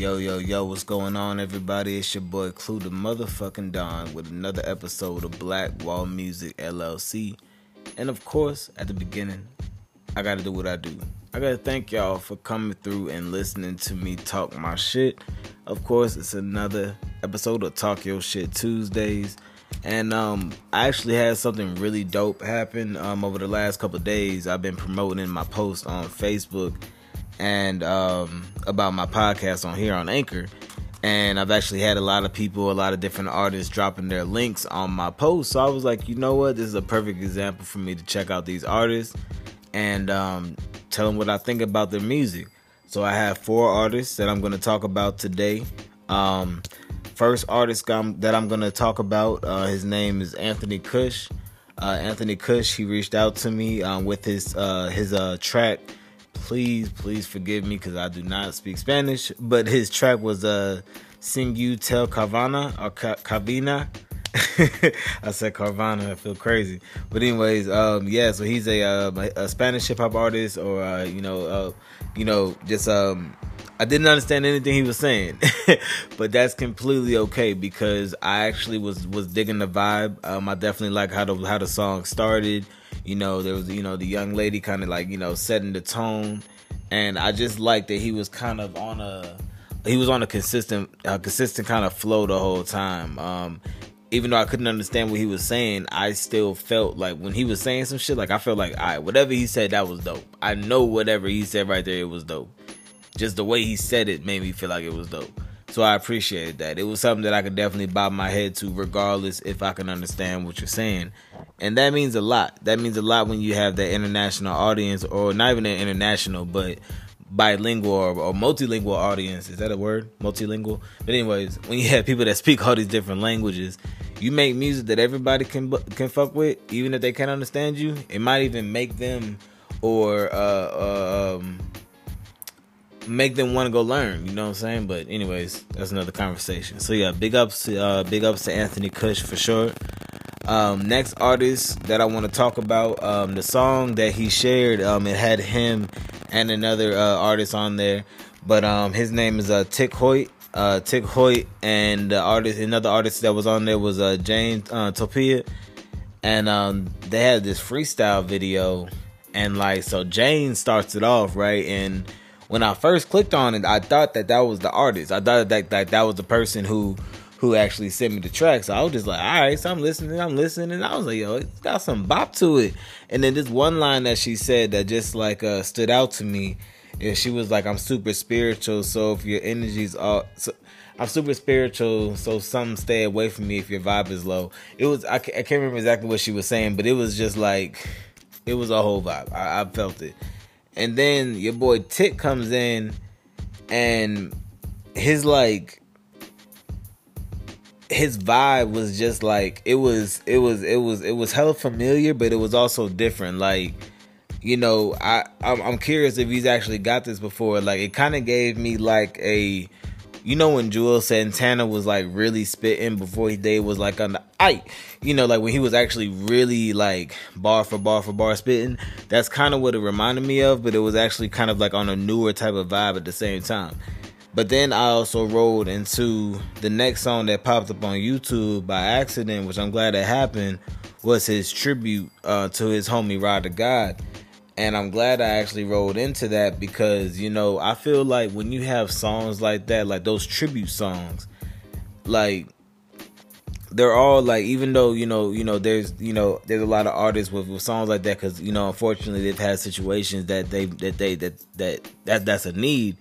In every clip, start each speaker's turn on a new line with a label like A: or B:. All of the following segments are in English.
A: Yo, yo, yo, what's going on, everybody? It's your boy Klue the motherfucking Don with another episode of Black Wall Music LLC. And of course, at the beginning, I gotta do what I do. I gotta thank y'all for coming through and listening to me talk my shit. Of course, it's another episode of Talk Your Shit Tuesdays. And um, I actually had something really dope happen um, over the last couple days. I've been promoting my post on Facebook and um, about my podcast on here on Anchor. And I've actually had a lot of people, a lot of different artists dropping their links on my post. So I was like, you know what? This is a perfect example for me to check out these artists and um, tell them what I think about their music. So I have four artists that I'm going to talk about today. Um, first artist that I'm going to talk about, uh, his name is Anthony Kush. Uh, Anthony Kush, he reached out to me um, with his uh, his uh, track please, please forgive me because I do not speak Spanish. But his track was uh, Sing You Tell Carvana or Carvina. I said Carvana. I feel crazy. But anyways, um, yeah. So he's a, uh, a Spanish hip hop artist, or uh, you know, uh, you know, just um, I didn't understand anything he was saying, but that's completely okay because I actually was was digging the vibe. Um, I definitely like how the how the song started. You know, there was you know the young lady kind of like you know setting the tone, and I just liked that he was kind of on a he was on a consistent a consistent kind of flow the whole time. Um, even though I couldn't understand what he was saying, I still felt like when he was saying some shit, like I felt like, all right, whatever he said, that was dope. I know whatever he said right there, it was dope. Just the way he said it made me feel like it was dope. So I appreciated that. It was something that I could definitely bob my head to, regardless if I can understand what you're saying. And that means a lot. That means a lot when you have that international audience, or not even an international, but bilingual or, or, multilingual audience. Is that a word? Multilingual. But anyways, when you have people that speak all these different languages, you make music that everybody can can fuck with, even if they can't understand you. It might even make them or uh, uh, make them want to go learn. You know what I'm saying? But anyways, that's another conversation. So yeah, big ups to uh, big ups to Anthony Kush for sure. Um, next artist that I want to talk about, um, the song that he shared, um, it had him and another uh, artist on there, but um, his name is uh, TikHoyt. Uh, TikHoyt and the artist, another artist that was on there was uh, James uh, Topia, and um, they had this freestyle video, and like so, Jane starts it off right, and when I first clicked on it, I thought that that was the artist. I thought that that, that was the person who who actually sent me the track. So I was just like, all right, so I'm listening, I'm listening, and I was like, yo, it's got some bop to it. And then this one line that she said that just like uh, stood out to me, and she was like, I'm super spiritual, so if your energy's all, so, I'm super spiritual, so some stay away from me if your vibe is low. It was I, I can't remember exactly what she was saying, but it was just like it was a whole vibe. I, I felt it. And then your boy Tik comes in, and his like his vibe was just like it was it was it was it was hella familiar but it was also different. Like you know i i'm, I'm curious if he's actually got this before. Like it kind of gave me like a you know when Juelz Santana was like really spitting before he day was like on the I you know like when he was actually really like bar for bar for bar spitting? That's kind of what it reminded me of but it was actually kind of like on a newer type of vibe at the same time. But then I also rolled into the next song that popped up on YouTube by accident, which I'm glad it happened, was his tribute uh, to his homie Rod the God. And I'm glad I actually rolled into that because, you know, I feel like when you have songs like that, like those tribute songs, like they're all like even though you know you know there's you know there's a lot of artists with, with songs like that because you know unfortunately they've had situations that they that they that that that that's a need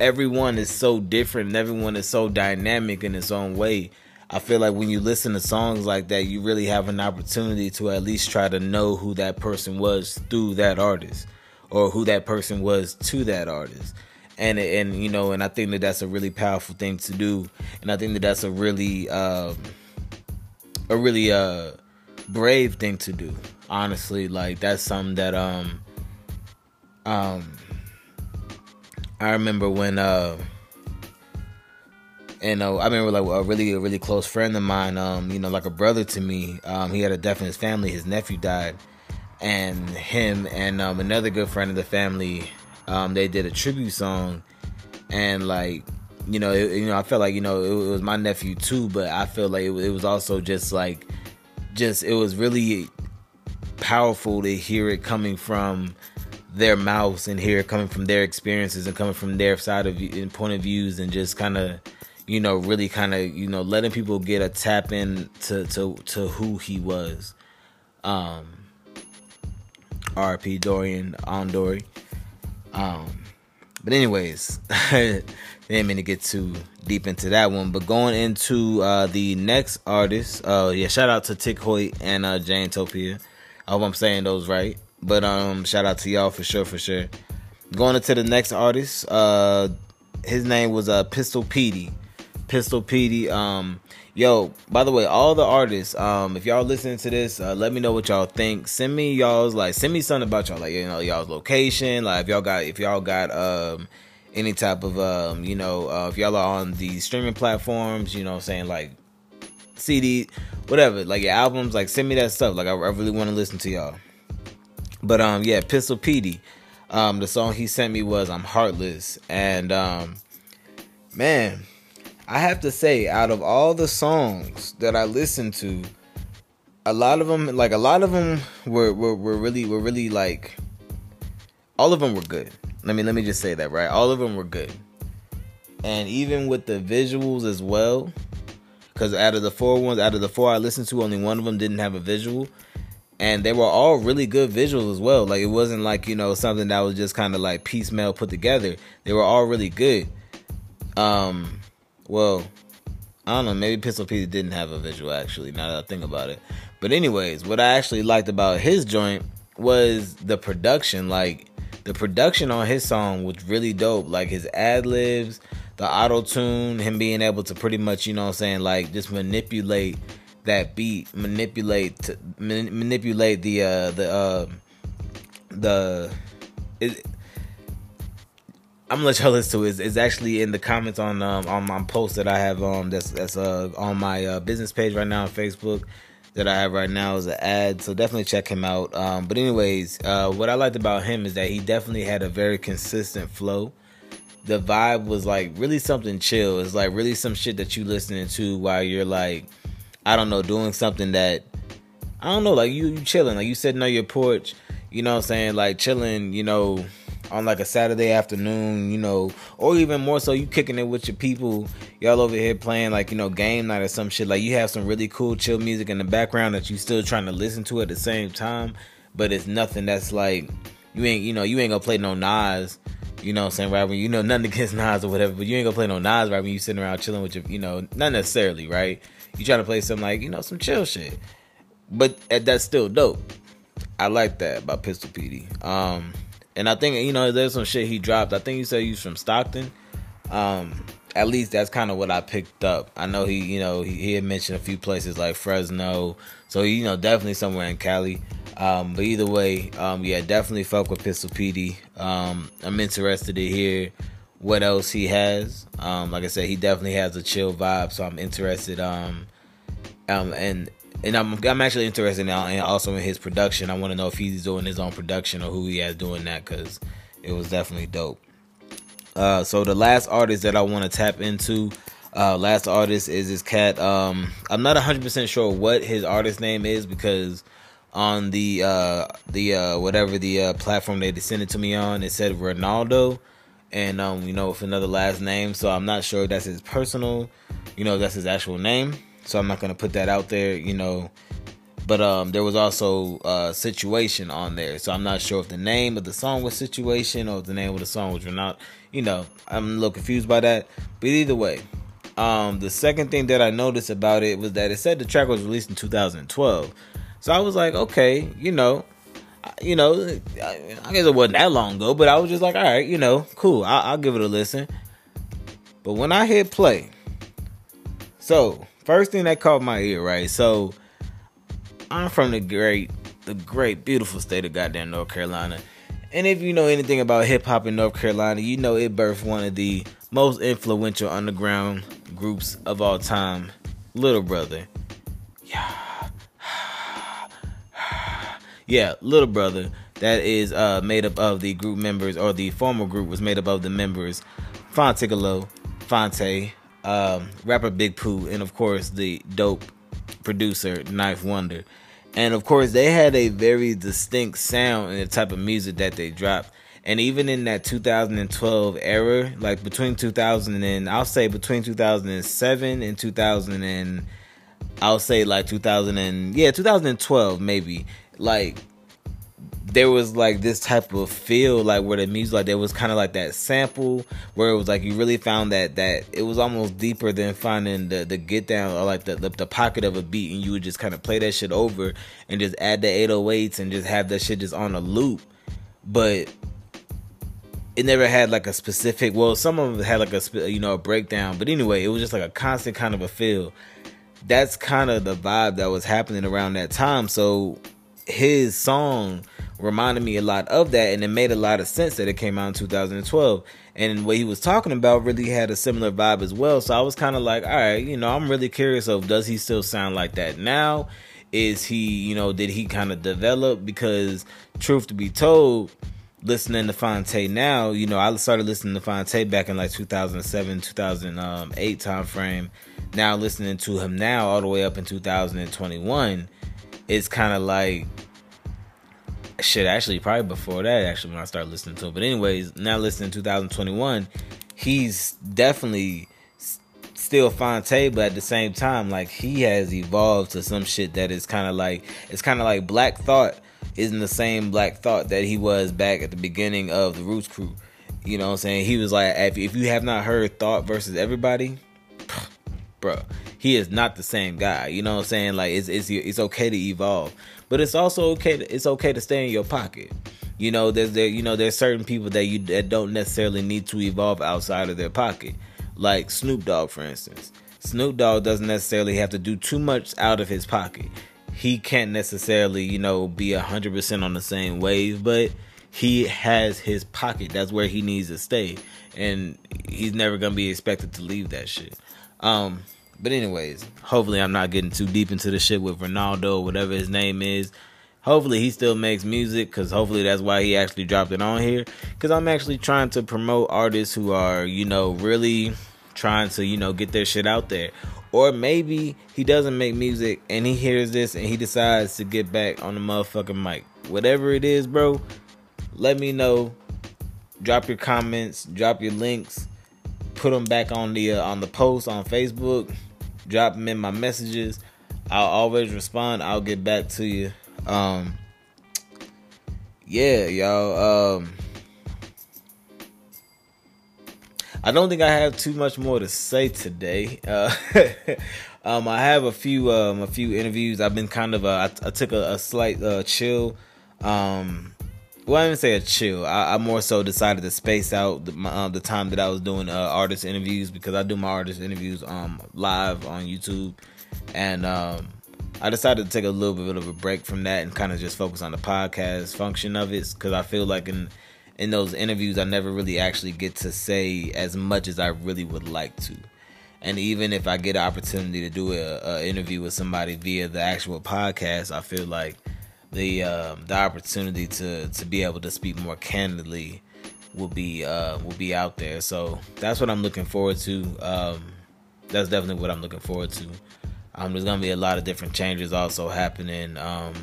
A: everyone is so different and everyone is so dynamic in its own way. I feel like when you listen to songs like that, you really have an opportunity to at least try to know who that person was through that artist or who that person was to that artist. And and you know, and I think that that's a really powerful thing to do, and I think that that's a really um, a really uh, brave thing to do. Honestly, like that's something that um um I remember when uh and uh, I remember like a really a really close friend of mine, um, you know, like a brother to me. Um, he had a death in his family. His nephew died, and him and um, another good friend of the family, um, they did a tribute song, and like you know, it, you know, I felt like you know it, it, was my nephew too, but I feel like it, it was also just like, just it was really powerful to hear it coming from their mouths and hear it coming from their experiences and coming from their side of and point of views and just kind of you know really kind of you know letting people get a tap in to to to who he was um RP Dorian Ondori um but anyways didn't mean to get too deep into that one but going into uh the next artist uh yeah shout out to TikHoyt and uh Jane Topia I hope I'm saying those right but um, shout out to y'all for sure, for sure. Going into the next artist, uh, his name was uh Pistol Petey. Pistol Petey. Um, yo, by the way, all the artists, um, if y'all listening to this, uh, let me know what y'all think. Send me y'all's like, send me something about y'all, like you know, y'all's location. Like if y'all got, if y'all got um any type of um, you know, uh, if y'all are on the streaming platforms, you know, I'm saying like CD, whatever, like your albums, like send me that stuff. Like I, I really want to listen to y'all. But um, yeah, Pistol Petey. Um, the song he sent me was "I'm Heartless," and um, man, I have to say, out of all the songs that I listened to, a lot of them, like a lot of them, were were, were really were really like, all of them were good. Let me let me just say that right. All of them were good, and even with the visuals as well, because out of the four ones, out of the four I listened to, only one of them didn't have a visual and they were all really good visuals as well. Like it wasn't like you know something that was just kind of like piecemeal put together. They were all really good. Um, well, I don't know. Maybe Pistol Pete didn't have a visual actually. Now that I think about it, but anyways, what I actually liked about his joint was the production. Like the production on his song was really dope. Like his ad libs, the auto tune, him being able to pretty much you know what I'm saying like just manipulate that beat manipulate man, manipulate the uh the uh the I'm gonna let y'all listen to it. It's, it's, actually in the comments on um, on my post that I have um that's that's uh on my uh, business page right now on Facebook that I have right now is an ad. So definitely check him out. Um, but anyways, uh, what I liked about him is that he definitely had a very consistent flow. The vibe was like really something chill. It's like really some shit that you listening to while you're like I don't know, doing something that I don't know, like you you chilling, like you sitting on your porch, you know what I'm saying, like chilling, you know, on like a Saturday afternoon, you know, or even more so, you kicking it with your people, y'all over here playing like you know game night or some shit. Like you have some really cool chill music in the background that you still trying to listen to at the same time, but it's nothing that's like you ain't you know you ain't gonna play no Nas. You know what I'm saying, right? When you know nothing against Nas or whatever, but you ain't gonna play no Nas right when you sitting around chilling with your, you know, not necessarily, right? You trying to play some like you know some chill shit, but that's still dope. I like that about Pistol Petey. Um, and I think you know there's some shit he dropped. I think you said he's from Stockton. Um, at least that's kind of what I picked up. I know he, you know, he, he, had mentioned a few places like Fresno, so you know definitely somewhere in Cali. Um, but either way, um, yeah, definitely fuck with Pistol Petey. Um, I'm interested to hear what else he has. Um, like I said, he definitely has a chill vibe, so I'm interested. Um, um, and and I'm I'm actually interested now, and also in his production. I want to know if he's doing his own production or who he has doing that because it was definitely dope. Uh, so the last artist that I want to tap into, uh, last artist is this cat. Um, I'm not 100 percent sure what his artist name is because on the uh the uh whatever the uh platform they sent it to me on, it said Ronaldo and um, you know, with another last name. So I'm not sure that's his personal, you know, that's his actual name. So I'm not gonna put that out there, you know. But um, there was also a situation on there, so I'm not sure if the name of the song was situation or the name of the song was not. You know, I'm a little confused by that. But either way, um, the second thing that I noticed about it was that it said the track was released in 2012. So I was like, okay, you know, you know, I guess it wasn't that long ago, but I was just like, all right, you know, cool, I'll, I'll give it a listen. But when I hit play, so first thing that caught my ear, right? So I'm from the great, the great, beautiful state of goddamn North Carolina. And if you know anything about hip hop in North Carolina, you know it birthed one of the most influential underground groups of all time, Little Brother. Yeah yeah, Little Brother, that is uh, made up of the group members, or the former group was made up of the members Phontigallo, Phonte, um, rapper Big Pooh, and of course the dope producer 9th Wonder. And of course, they had a very distinct sound in the type of music that they dropped. And even in that 2012 era, like between 2000 and I'll say between 2007 and 2000 and I'll say like 2000 and yeah, 2012 maybe. Like there was like this type of feel like where the music like there was kind of like that sample where it was like you really found that that it was almost deeper than finding the the get down or like the the, the pocket of a beat and you would just kind of play that shit over and just add the 808s and just have that shit just on a loop. But it never had like a specific well some of them had like a you know a breakdown but anyway it was just like a constant kind of a feel. That's kind of the vibe that was happening around that time. So his song reminded me a lot of that and it made a lot of sense that it came out in 2012 and what he was talking about really had a similar vibe as well. So i was kind of like all right you know i'm really curious of does he still sound like that now? Is he you know did he kind of develop? Because truth to be told listening to Phonte now, you know, I started listening to Phonte back in like 2007, 2008 time frame. Now listening to him now all the way up in 2021, it's kind of like shit. Actually, probably before that, actually, when I started listening to it. But anyways, now listening to 2021, he's definitely still Phonte, but at the same time, like he has evolved to some shit that is kind of like it's kind of like Black Thought isn't the same Black Thought that he was back at the beginning of the Roots Crew. You know what I'm saying? He was like, if, if you have not heard Thought versus Everybody, bro, he is not the same guy. You know what I'm saying? Like it's it's it's okay to evolve, but it's also okay. To, it's okay to stay in your pocket. You know, there's there you know there's certain people that you that don't necessarily need to evolve outside of their pocket, like Snoop Dogg, for instance. Snoop Dogg doesn't necessarily have to do too much out of his pocket he can't necessarily, you know, be 100% on the same wave, but he has his pocket. That's where he needs to stay. And he's never going to be expected to leave that shit. Um, but anyways, hopefully I'm not getting too deep into the shit with Ronaldo, whatever his name is. Hopefully he still makes music because hopefully that's why he actually dropped it on here. Because I'm actually trying to promote artists who are, you know, really trying to, you know, get their shit out there. Or maybe he doesn't make music and he hears this and he decides to get back on the motherfucking mic. Whatever it is, bro, let me know. Drop your comments, drop your links, put them back on the uh, on the post on Facebook. Drop them in my messages. I'll always respond. I'll get back to you. Um yeah, y'all um I don't think I have too much more to say today. Uh, um, I have a few um, a few interviews. I've been kind of uh, I, I took a, a slight uh, chill. Um, well, I didn't say a chill. I, I, more so decided to space out the, uh, the time that I was doing uh, artist interviews because I do my artist interviews um live on YouTube, and um, I decided to take a little bit of a break from that and kind of just focus on the podcast function of it because I feel like in in those interviews, I never really actually get to say as much as I really would like to. And even if I get an opportunity to do an interview with somebody via the actual podcast, I feel like the um, the opportunity to to be able to speak more candidly will be uh, will be out there. So that's what I'm looking forward to. Um, that's definitely what I'm looking forward to. Um, there's gonna be a lot of different changes also happening. Um,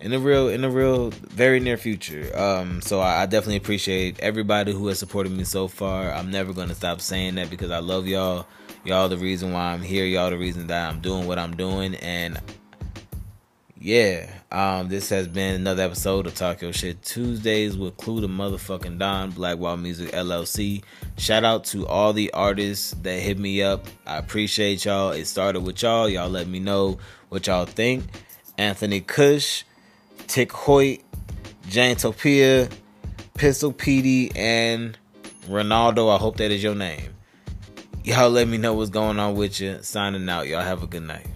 A: in the real in the real very near future. Um, so I, I, definitely appreciate everybody who has supported me so far. I'm never gonna stop saying that because I love y'all. Y'all the reason why I'm here. Y'all the reason that I'm doing what I'm doing. And yeah, um, this has been another episode of Talk Your Shit Tuesdays with Klue the motherfucking Don Black Wall Music LLC. Shout out to all the artists that hit me up. I appreciate y'all. It started with y'all. Y'all let me know what y'all think. Anthony Kush, Tick Hoyt, Jane Topia, Pistol Petey, and Ronaldo. I hope that is your name. Y'all let me know what's going on with you. Signing out. Y'all have a good night.